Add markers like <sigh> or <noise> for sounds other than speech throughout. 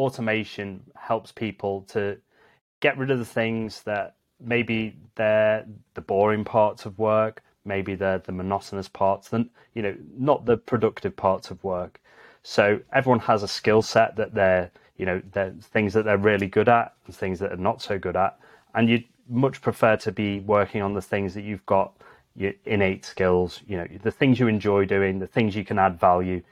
automation helps people to get rid of the things that maybe they're the boring parts of work, maybe they're the monotonous parts, then you know, not the productive parts of work. So everyone has a skill set that they're, you know, they're things that they're really good at and things that are not so good at. And you'd much prefer to be working on the things that you've got your innate skills, you know, the things you enjoy doing, the things you can add value.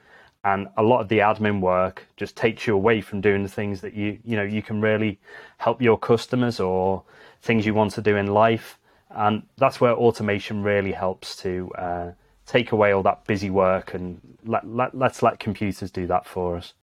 And a lot of the admin work just takes you away from doing the things that you, you know, you can really help your customers or things you want to do in life. And that's where automation really helps to uh, take away all that busy work and let, let, let's let computers do that for us.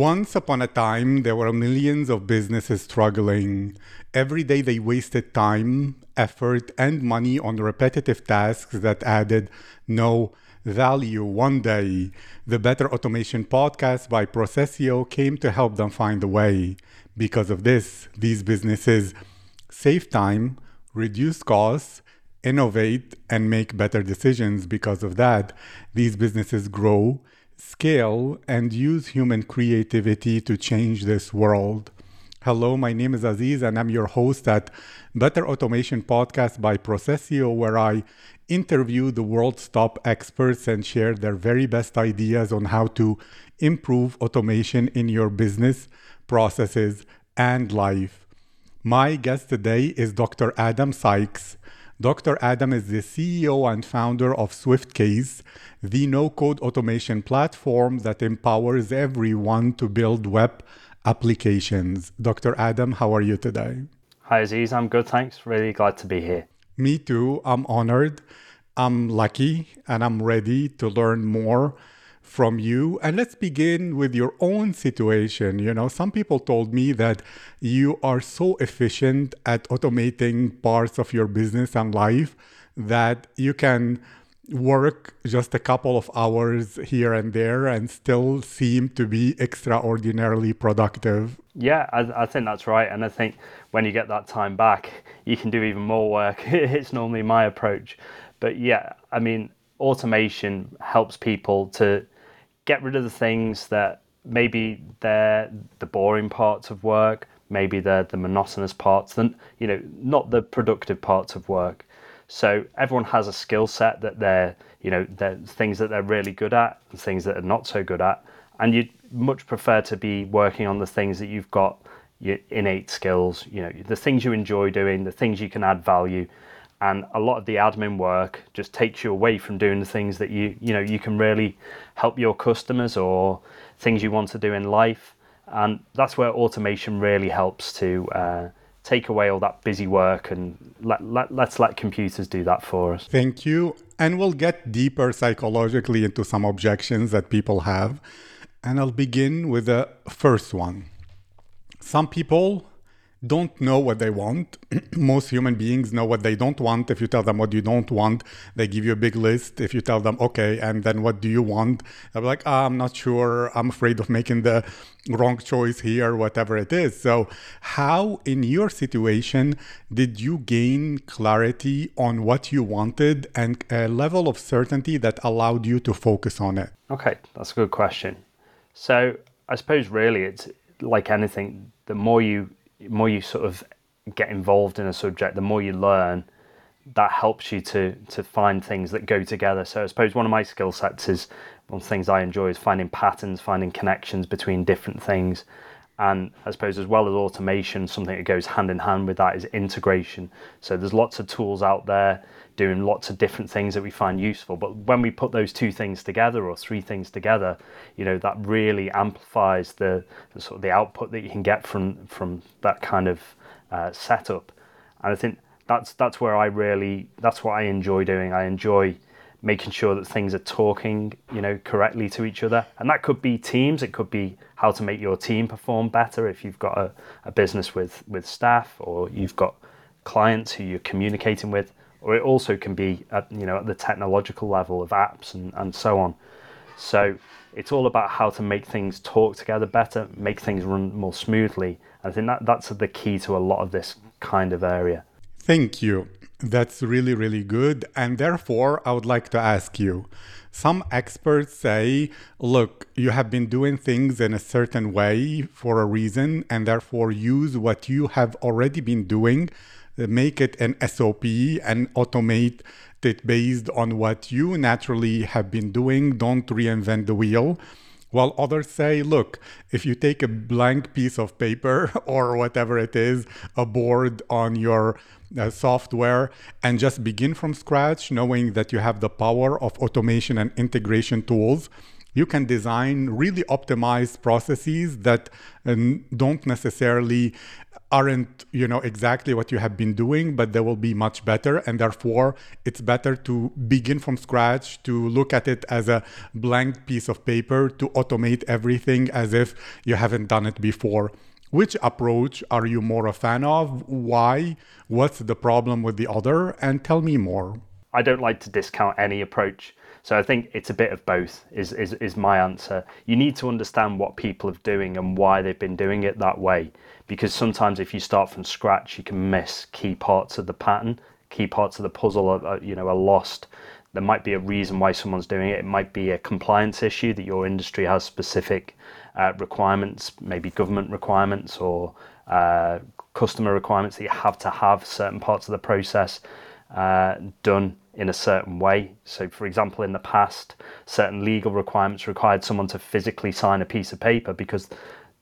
Once upon a time, there were millions of businesses struggling. Every day they wasted time, effort, and money on repetitive tasks that added no value. One day, the Better Automation podcast by Procesio came to help them find a way. Because of this, these businesses save time, reduce costs, innovate, and make better decisions. Because of that, these businesses grow scale and use human creativity to change this world. Hello, my name is Aziz, and I'm your host at Better Automation Podcast by Procesio, where I interview the world's top experts and share their very best ideas on how to improve automation in your business, processes, and life. My guest today is Dr. Adam Sykes. Dr. Adam is the CEO and founder of SwiftCase, the no code automation platform that empowers everyone to build web applications. Dr. Adam, how are you today? Hi, Aziz. I'm good, thanks. Really glad to be here. Me too. I'm honored. I'm lucky and I'm ready to learn more from you. And let's begin with your own situation. You know, some people told me that you are so efficient at automating parts of your business and life that you can work just a couple of hours here and there and still seem to be extraordinarily productive. Yeah, I, I, think that's right. And I think when you get that time back, you can do even more work. <laughs> it's normally my approach. But yeah, I mean, automation helps people to get rid of the things that maybe they're the boring parts of work, maybe they're the monotonous parts, then you know, not the productive parts of work. So everyone has a skill set that they're, you know, they're things that they're really good at and things that are not so good at. And you'd much prefer to be working on the things that you've got your innate skills, you know, the things you enjoy doing, the things you can add value, and a lot of the admin work just takes you away from doing the things that you you know you can really help your customers or things you want to do in life. And that's where automation really helps to uh, take away all that busy work and let, let, let's let computers do that for us. Thank you. And we'll get deeper psychologically into some objections that people have. And i'll begin with the first one. Some people don't know what they want. <clears throat> Most human beings know what they don't want. If you tell them what you don't want, they give you a big list. If you tell them, okay, and then what do you want? They'll be like, oh, I'm not sure. I'm afraid of making the wrong choice here, whatever it is. So, how in your situation did you gain clarity on what you wanted and a level of certainty that allowed you to focus on it? Okay, that's a good question. So, I suppose really it's like anything, the more you more you sort of get involved in a subject, the more you learn, that helps you to to find things that go together. So I suppose one of my skill sets is one of the things I enjoy is finding patterns, finding connections between different things. And I suppose as well as automation, something that goes hand in hand with that is integration. So there's lots of tools out there doing lots of different things that we find useful. But when we put those two things together or three things together, you know, that really amplifies the, the sort of the output that you can get from from that kind of uh, setup. And I think that's that's where I really that's what I enjoy doing. I enjoy making sure that things are talking, you know, correctly to each other. And that could be teams, it could be how to make your team perform better if you've got a, a business with, with staff or you've got clients who you're communicating with. Or it also can be at you know at the technological level of apps and, and so on. So it's all about how to make things talk together better, make things run more smoothly. I think that that's the key to a lot of this kind of area. Thank you. That's really, really good. And therefore, I would like to ask you some experts say, look, you have been doing things in a certain way for a reason, and therefore use what you have already been doing, uh, make it an SOP, and automate it based on what you naturally have been doing. Don't reinvent the wheel. While others say, look, if you take a blank piece of paper <laughs> or whatever it is, a board on your uh, software, and just begin from scratch, knowing that you have the power of automation and integration tools, you can design really optimized processes that uh, don't necessarily aren't you know exactly what you have been doing but they will be much better. And therefore it's better to begin from scratch to look at it as a blank piece of paper to automate everything as if you haven't done it before. Which approach are you more a fan of? Why? What's the problem with the other? And tell me more. I don't like to discount any approach so I think it's a bit of both is, is, is my answer. You need to understand what people are doing and why they've been doing it that way. Because sometimes if you start from scratch, you can miss key parts of the pattern, key parts of the puzzle are, you know, are lost. There might be a reason why someone's doing it. It might be a compliance issue that your industry has specific uh, requirements, maybe government requirements or uh, customer requirements that you have to have certain parts of the process uh, done in a certain way. So, for example, in the past, certain legal requirements required someone to physically sign a piece of paper because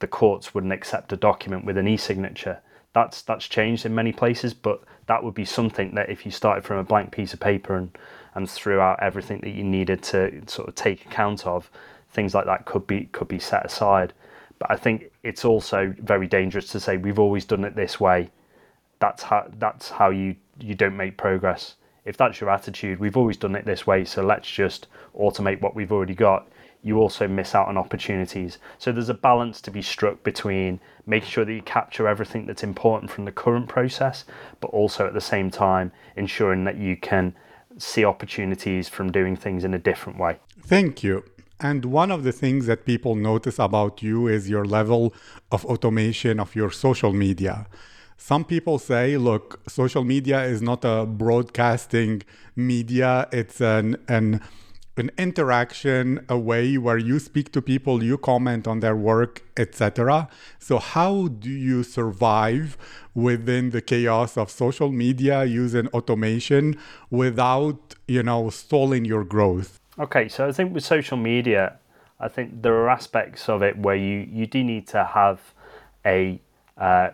the courts wouldn't accept a document with an e-signature. That's that's changed in many places, but that would be something that if you started from a blank piece of paper and and threw out everything that you needed to sort of take account of, things like that could be could be set aside. But I think it's also very dangerous to say we've always done it this way. That's how that's how you you don't make progress if that's your attitude, we've always done it this way, so let's just automate what we've already got, you also miss out on opportunities. So there's a balance to be struck between making sure that you capture everything that's important from the current process, but also at the same time ensuring that you can see opportunities from doing things in a different way. Thank you. And one of the things that people notice about you is your level of automation of your social media. Some people say, look, social media is not a broadcasting media, it's an, an, an interaction, a way where you speak to people, you comment on their work, etc. So, how do you survive within the chaos of social media using automation without, you know, stalling your growth? Okay, so I think with social media, I think there are aspects of it where you, you do need to have a uh,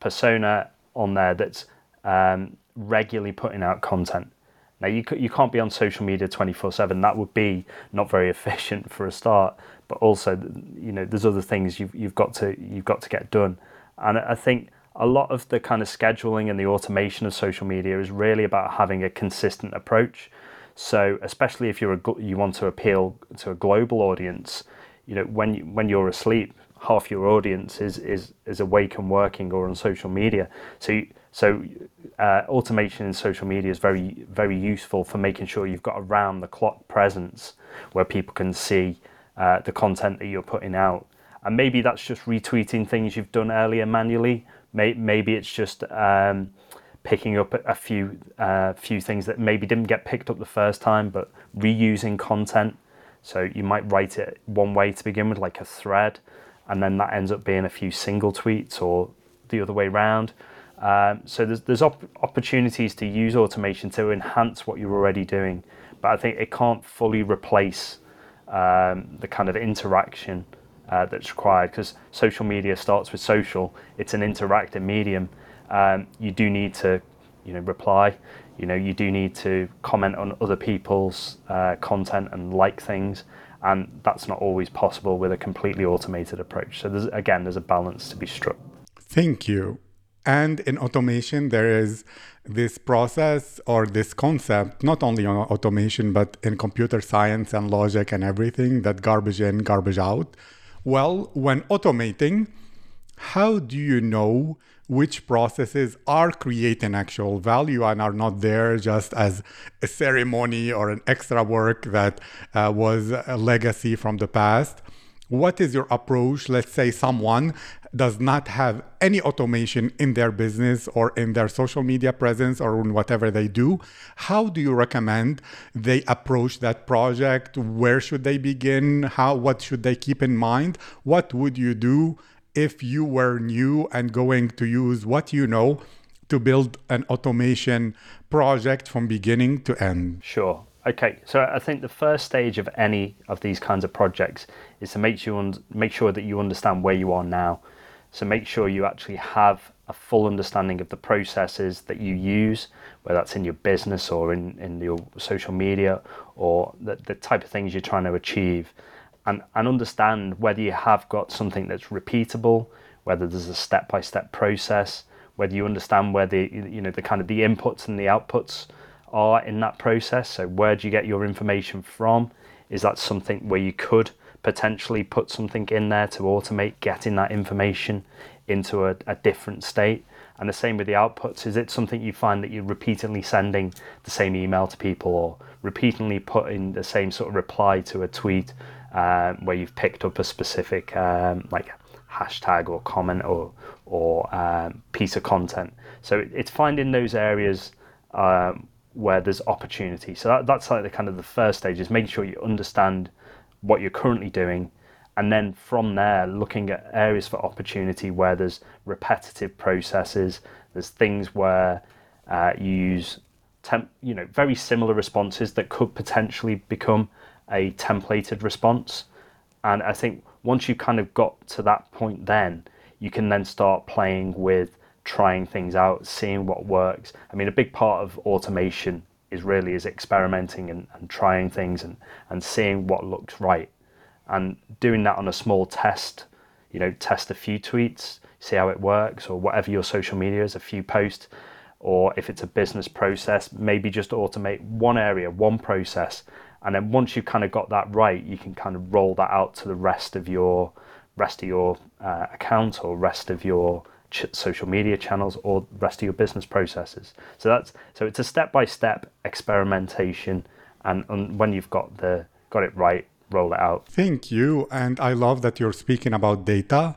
persona on there that's um, regularly putting out content. Now you you can't be on social media twenty four seven. That would be not very <laughs> efficient for a start. But also, you know, there's other things you've you've got to you've got to get done. And I think a lot of the kind of scheduling and the automation of social media is really about having a consistent approach. So especially if you're a, you want to appeal to a global audience, you know, when you, when you're asleep, half your audience is is is awake and working or on social media. So so uh, automation in social media is very very useful for making sure you've got around the clock presence where people can see uh, the content that you're putting out. And maybe that's just retweeting things you've done earlier manually. Maybe it's just um, picking up a few uh, few things that maybe didn't get picked up the first time, but reusing content. So you might write it one way to begin with, like a thread, and then that ends up being a few single tweets or the other way around. Um, so there's there's op- opportunities to use automation to enhance what you're already doing, but I think it can't fully replace um, the kind of interaction uh, that's required because social media starts with social. It's an interactive medium. Um, you do need to, you know, reply. You know, you do need to comment on other people's uh, content and like things and that's not always possible with a completely automated approach. So there's again there's a balance to be struck. Thank you. And in automation, there is this process or this concept, not only on automation, but in computer science and logic and everything, that garbage in, garbage out. Well, when automating, how do you know which processes are creating actual value and are not there just as a ceremony or an extra work that uh, was a legacy from the past? What is your approach? Let's say someone does not have any automation in their business or in their social media presence or in whatever they do. How do you recommend they approach that project? Where should they begin? How what should they keep in mind? What would you do if you were new and going to use what you know to build an automation project from beginning to end? Sure. Okay, so I think the first stage of any of these kinds of projects is to make sure make sure that you understand where you are now. So make sure you actually have a full understanding of the processes that you use, whether that's in your business or in, in your social media or the, the type of things you're trying to achieve. And, and understand whether you have got something that's repeatable, whether there's a step-by-step process, whether you understand where the you know the kind of the inputs and the outputs are in that process. So where do you get your information from? Is that something where you could potentially put something in there to automate getting that information into a, a different state? And the same with the outputs. Is it something you find that you're repeatedly sending the same email to people or repeatedly putting the same sort of reply to a tweet uh, where you've picked up a specific um, like hashtag or comment or or um, piece of content? So it's finding those areas um, where there's opportunity. So that, that's like the kind of the first stage is making sure you understand what you're currently doing, and then from there looking at areas for opportunity where there's repetitive processes, there's things where uh, you use temp, you know very similar responses that could potentially become a templated response, and I think once you kind of got to that point, then you can then start playing with trying things out, seeing what works. I mean, a big part of automation is really is experimenting and, and trying things and, and seeing what looks right. And doing that on a small test, you know, test a few tweets, see how it works, or whatever your social media is, a few posts, or if it's a business process, maybe just automate one area, one process. And then once you've kind of got that right, you can kind of roll that out to the rest of your rest of your uh, account or rest of your ch- social media channels or rest of your business processes. So that's so it's a step by step experimentation, and, and when you've got the got it right, roll it out. Thank you, and I love that you're speaking about data.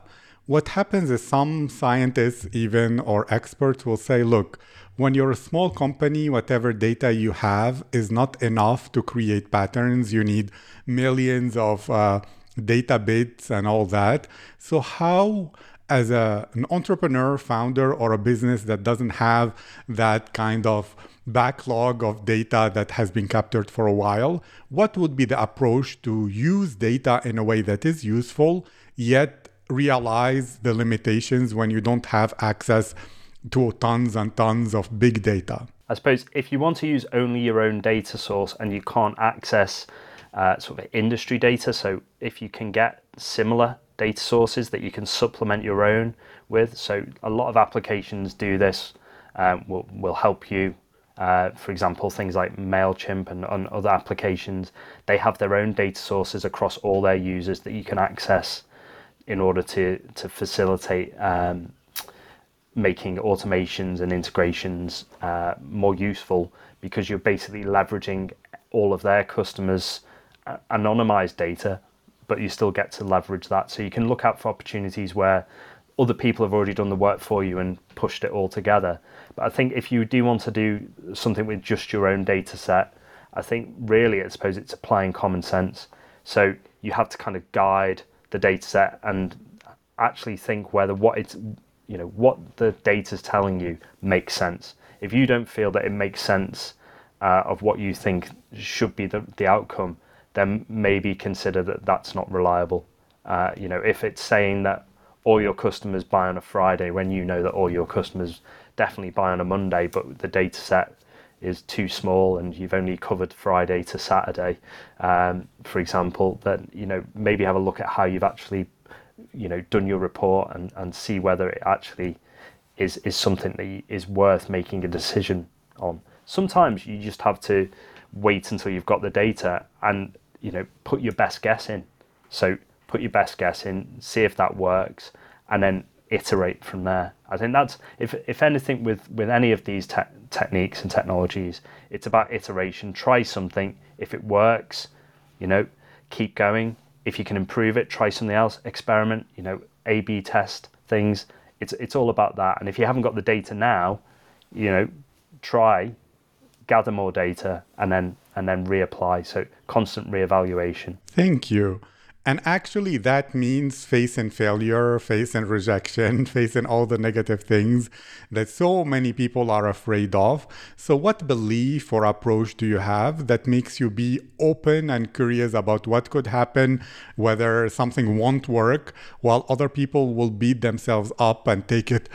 What happens is some scientists, even or experts, will say, look, when you're a small company, whatever data you have is not enough to create patterns. You need millions of uh, data bits and all that. So, how as a, an entrepreneur, founder, or a business that doesn't have that kind of backlog of data that has been captured for a while, what would be the approach to use data in a way that is useful, yet realize the limitations when you don't have access to tons and tons of big data? I suppose if you want to use only your own data source and you can't access uh, sort of industry data, so if you can get similar data sources that you can supplement your own with. So a lot of applications do this. Um, will will help you. Uh, for example, things like Mailchimp and, and other applications, they have their own data sources across all their users that you can access in order to to facilitate um, making automations and integrations uh, more useful because you're basically leveraging all of their customers' anonymized data but you still get to leverage that. So you can look out for opportunities where other people have already done the work for you and pushed it all together. But I think if you do want to do something with just your own data set, I think really I suppose it's applying common sense. So you have to kind of guide the data set and actually think whether what it's you know what the data is telling you makes sense. If you don't feel that it makes sense uh, of what you think should be the, the outcome, then maybe consider that that's not reliable. Uh, you know, if it's saying that all your customers buy on a Friday when you know that all your customers definitely buy on a Monday, but the data set is too small and you've only covered Friday to Saturday, um, for example, then you know maybe have a look at how you've actually you know done your report and, and see whether it actually is is something that is worth making a decision on. Sometimes you just have to wait until you've got the data and you know put your best guess in so put your best guess in see if that works and then iterate from there i think that's if if anything with with any of these te- techniques and technologies it's about iteration try something if it works you know keep going if you can improve it try something else experiment you know a b test things it's it's all about that. And if you haven't got the data now, you know, try gather more data and then and then reapply. So constant reevaluation. Thank you. And actually, that means facing failure, facing rejection, <laughs> facing all the negative things that so many people are afraid of. So, what belief or approach do you have that makes you be open and curious about what could happen, whether something won't work, while other people will beat themselves up and take it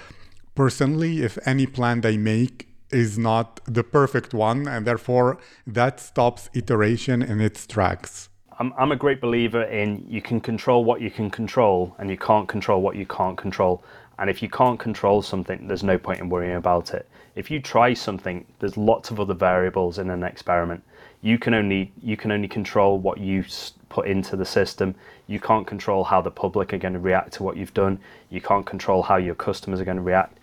personally if any plan they make is not the perfect one, and therefore that stops iteration in its tracks? I'm, I'm a great believer in you can control what you can control and you can't control what you can't control. And if you can't control something, there's no point in worrying about it. If you try something, there's lots of other variables in an experiment. You can only you can only control what you put into the system. You can't control how the public are going to react to what you've done. You can't control how your customers are going to react.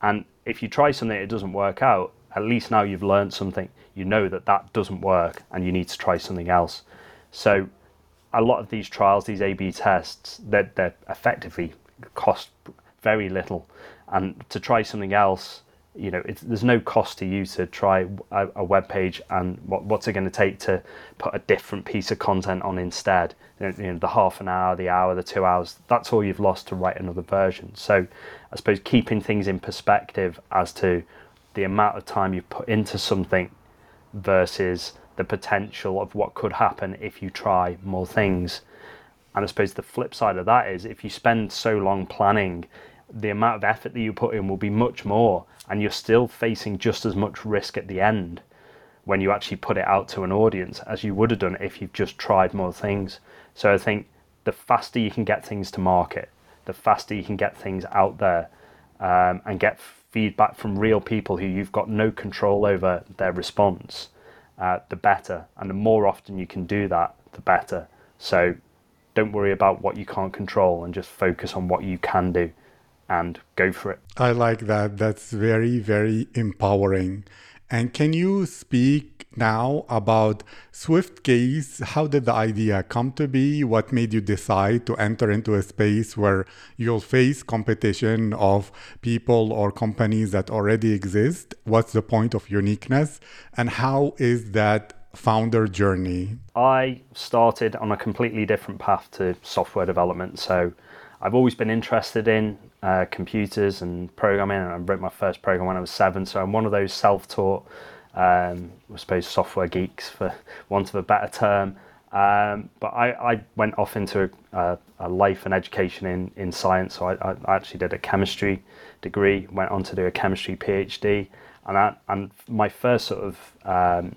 And if you try something it doesn't work out, at least now you've learned something. You know that that doesn't work, and you need to try something else. So a lot of these trials, these A/B tests, they're, they're effectively cost very little, and to try something else, you know, there's no cost to you to try a, a web page, and what, what's it going to take to put a different piece of content on instead? You know, the half an hour, the hour, the two hours. That's all you've lost to write another version. So, I suppose keeping things in perspective as to the amount of time you've put into something versus the potential of what could happen if you try more things. And I suppose the flip side of that is if you spend so long planning, the amount of effort that you put in will be much more, and you're still facing just as much risk at the end when you actually put it out to an audience as you would have done if you've just tried more things. So I think the faster you can get things to market, the faster you can get things out there um, and get feedback from real people who you've got no control over their response uh, the better. And the more often you can do that, the better. So don't worry about what you can't control and just focus on what you can do and go for it. I like that. That's very, very empowering. And can you speak now about Swiftcase? How did the idea come to be? What made you decide to enter into a space where you'll face competition of people or companies that already exist? What's the point of uniqueness? And how is that founder journey? I started on a completely different path to software development. So I've always been interested in uh, computers and programming, and I wrote my first program when I was seven. So I'm one of those self-taught, um, I suppose, software geeks, for <laughs> want of a better term. Um, but I, I, went off into a, a, life and education in, in science. So I, I, actually did a chemistry degree, went on to do a chemistry PhD, and I, and my first sort of um,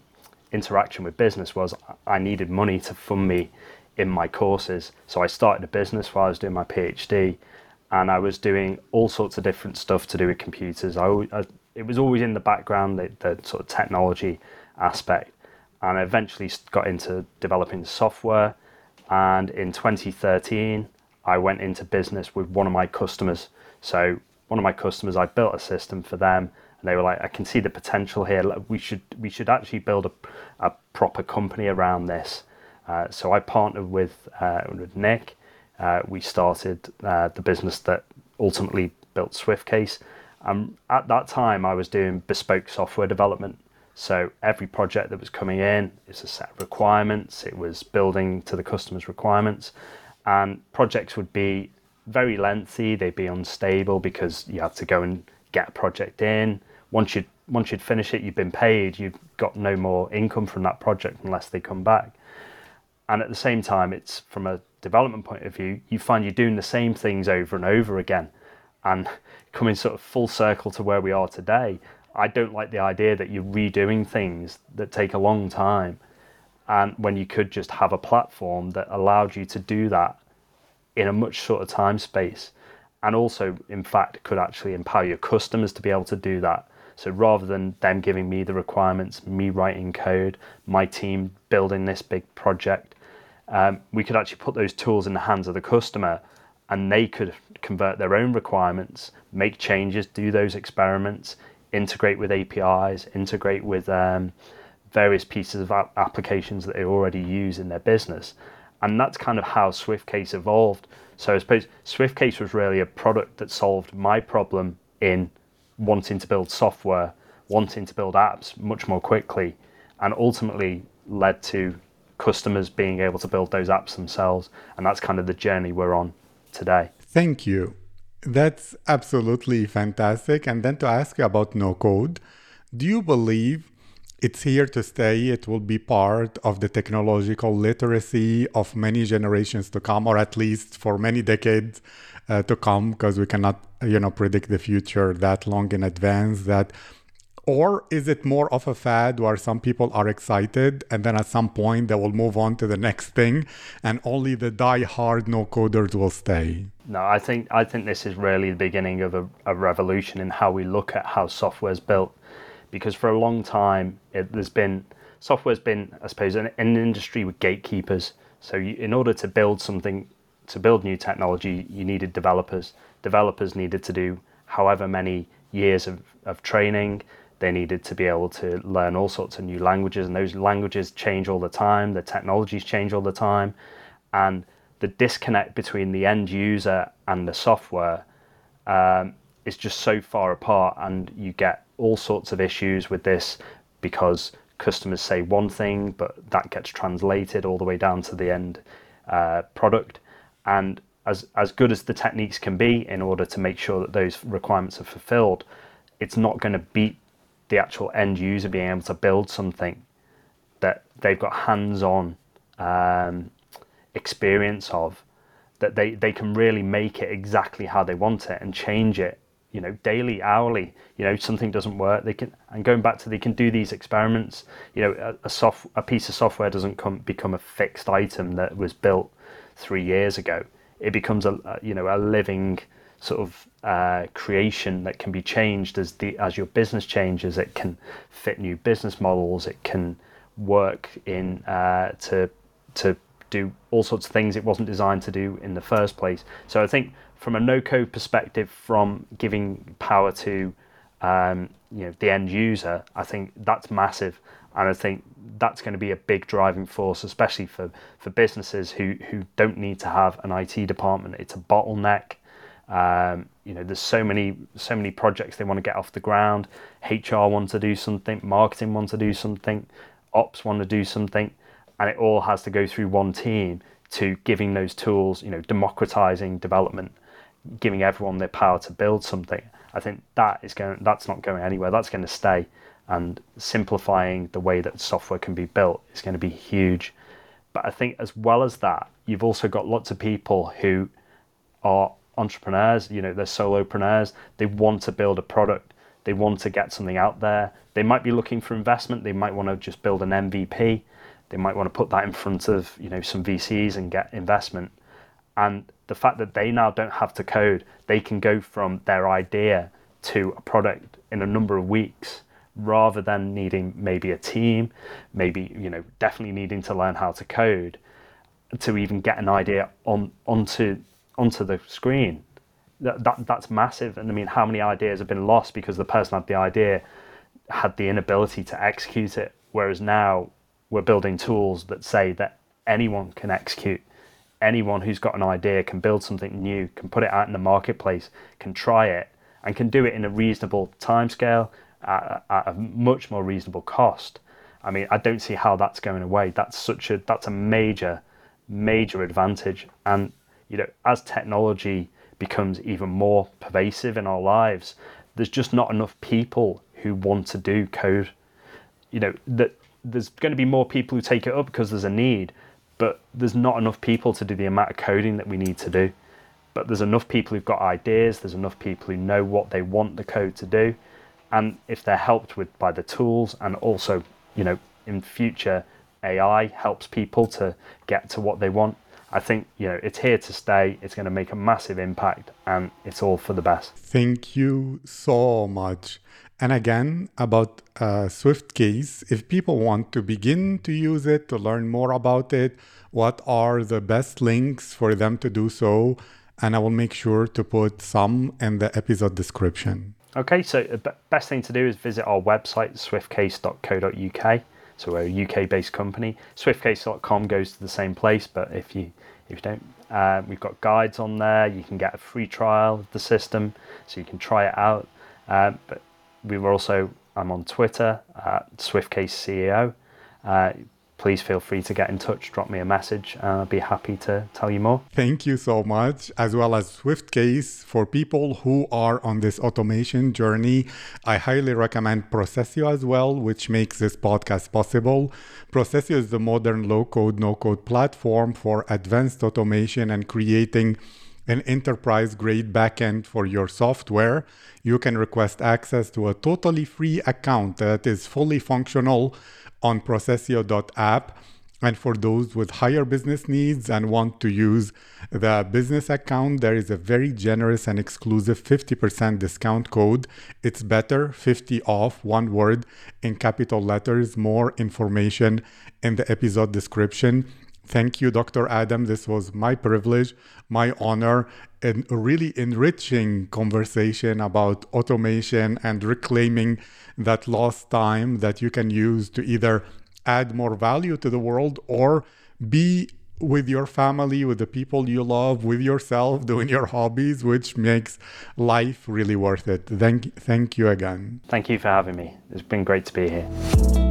interaction with business was I needed money to fund me in my courses. So I started a business while I was doing my PhD, and I was doing all sorts of different stuff to do with computers. I, I it was always in the background, the, the sort of technology aspect, and I eventually got into developing software. And in 2013, I went into business with one of my customers. So one of my customers, I built a system for them, and they were like, "I can see the potential here. We should we should actually build a, a proper company around this." Uh, so I partnered with uh, with Nick uh, we started the business that ultimately built Swiftcase. Um, at that time, I was doing bespoke software development. So every project that was coming in is a set of requirements. It was building to the customer's requirements, and projects would be very lengthy. They'd be unstable because you had to go and get a project in. Once you once you'd finish it, you've been paid. You've got no more income from that project unless they come back. And at the same time, it's from a development point of view, you find you're doing the same things over and over again. And <laughs> coming sort of full circle to where we are today, I don't like the idea that you're redoing things that take a long time. And when you could just have a platform that allowed you to do that in a much shorter time space. And also, in fact, could actually empower your customers to be able to do that. So rather than them giving me the requirements, me writing code, my team building this big project, um, we could actually put those tools in the hands of the customer and they could convert their own requirements, make changes, do those experiments, integrate with APIs, integrate with um, various pieces of applications that they already use in their business. And that's kind of how SwiftCase evolved. So I suppose SwiftCase was really a product that solved my problem in wanting to build software, wanting to build apps much more quickly, and ultimately led to customers being able to build those apps themselves. And that's kind of the journey we're on today. Thank you. That's absolutely fantastic. And then to ask you about no code, do you believe it's here to stay? It will be part of the technological literacy of many generations to come, or at least for many decades uh, to come, because we cannot, you know, predict the future that long in advance. That or is it more of a fad where some people are excited and then at some point they will move on to the next thing and only the die-hard no-coders will stay? No, I think I think this is really the beginning of a, a revolution in how we look at how software is built. Because for a long time, it, there's been software's been, I suppose, an, an industry with gatekeepers. So you, in order to build something, to build new technology, you needed developers. Developers needed to do however many years of, of training they needed to be able to learn all sorts of new languages, and those languages change all the time. The technologies change all the time, and the disconnect between the end user and the software um, is just so far apart, and you get all sorts of issues with this because customers say one thing, but that gets translated all the way down to the end uh, product. And as as good as the techniques can be in order to make sure that those requirements are fulfilled, it's not going to beat the actual end user being able to build something that they've got hands-on um, experience of that they, they can really make it exactly how they want it and change it you know daily hourly. You know something doesn't work they can and going back to they can do these experiments. You know a, a soft a piece of software doesn't come become a fixed item that was built three years ago. It becomes a, a you know a living sort of uh, creation that can be changed as the as your business changes. It can fit new business models. It can work in uh, to to do all sorts of things it wasn't designed to do in the first place. So I think from a no code perspective, from giving power to um, you know the end user, I think that's massive, and I think that's going to be a big driving force, especially for for businesses who who don't need to have an IT department. It's a bottleneck. Um, you know, there's so many so many projects they want to get off the ground. HR want to do something, marketing want to do something, ops want to do something, and it all has to go through one team to giving those tools. You know, democratizing development, giving everyone their power to build something. I think that is going. That's not going anywhere. That's going to stay. And simplifying the way that software can be built is going to be huge. But I think as well as that, you've also got lots of people who are entrepreneurs, you know, they're solopreneurs. They want to build a product. They want to get something out there. They might be looking for investment. They might want to just build an MVP. They might want to put that in front of, you know, some VCs and get investment. And the fact that they now don't have to code, they can go from their idea to a product in a number of weeks rather than needing maybe a team, maybe, you know, definitely needing to learn how to code to even get an idea on onto onto the screen. That, that that's massive. And I mean, how many ideas have been lost because the person had the idea, had the inability to execute it. Whereas now we're building tools that say that anyone can execute. Anyone who's got an idea can build something new, can put it out in the marketplace, can try it, and can do it in a reasonable timescale at, at a much more reasonable cost. I mean, I don't see how that's going away. That's such a that's a major, major advantage. And you know, as technology becomes even more pervasive in our lives, there's just not enough people who want to do code. You know, that there's going to be more people who take it up because there's a need, but there's not enough people to do the amount of coding that we need to do. But there's enough people who've got ideas, there's enough people who know what they want the code to do. And if they're helped with by the tools and also, you know, in future AI helps people to get to what they want, I think you know it's here to stay. It's going to make a massive impact, and it's all for the best. Thank you so much. And again, about uh, SwiftCase, if people want to begin to use it, to learn more about it, what are the best links for them to do so? And I will make sure to put some in the episode description. Okay, so the best thing to do is visit our website, swiftcase.co.uk. So we're a UK-based company. Swiftcase.com goes to the same place, but if you if you don't, uh, we've got guides on there. You can get a free trial of the system, so you can try it out. Uh, but we were also I'm on Twitter at Swiftcase CEO. Uh, please feel free to get in touch, drop me a message, and I'll be happy to tell you more. Thank you so much, as well as Swiftcase. For people who are on this automation journey, I highly recommend Procesio as well, which makes this podcast possible. Procesio is the modern low code, no code platform for advanced automation and creating an enterprise grade backend for your software. You can request access to a totally free account that is fully functional on procesio.app. And for those with higher business needs and want to use the business account, there is a very generous and exclusive 50% discount code. It's better 50 off, one word in capital letters. More information in the episode description. Thank you, Dr. Adam. This was my privilege, my honor, and a really enriching conversation about automation and reclaiming that lost time that you can use to either add more value to the world or be with your family, with the people you love, with yourself, <laughs> doing your hobbies, which makes life really worth it. Thank, thank you again. Thank you for having me. It's been great to be here.